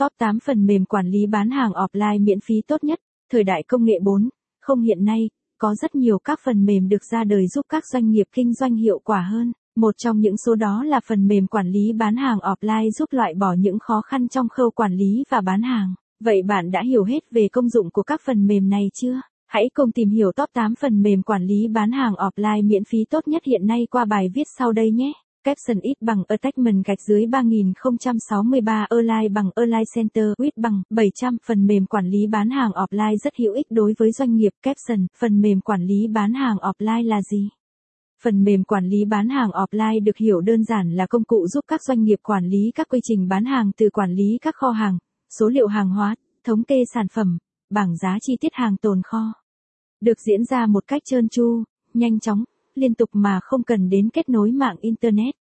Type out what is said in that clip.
Top 8 phần mềm quản lý bán hàng offline miễn phí tốt nhất, thời đại công nghệ 4. Không hiện nay, có rất nhiều các phần mềm được ra đời giúp các doanh nghiệp kinh doanh hiệu quả hơn. Một trong những số đó là phần mềm quản lý bán hàng offline giúp loại bỏ những khó khăn trong khâu quản lý và bán hàng. Vậy bạn đã hiểu hết về công dụng của các phần mềm này chưa? Hãy cùng tìm hiểu top 8 phần mềm quản lý bán hàng offline miễn phí tốt nhất hiện nay qua bài viết sau đây nhé. Caption ít bằng attachment gạch dưới 3063 online bằng online Center with bằng 700 phần mềm quản lý bán hàng offline rất hữu ích đối với doanh nghiệp Caption phần mềm quản lý bán hàng offline là gì? Phần mềm quản lý bán hàng offline được hiểu đơn giản là công cụ giúp các doanh nghiệp quản lý các quy trình bán hàng từ quản lý các kho hàng, số liệu hàng hóa, thống kê sản phẩm, bảng giá chi tiết hàng tồn kho. Được diễn ra một cách trơn tru, nhanh chóng, liên tục mà không cần đến kết nối mạng Internet.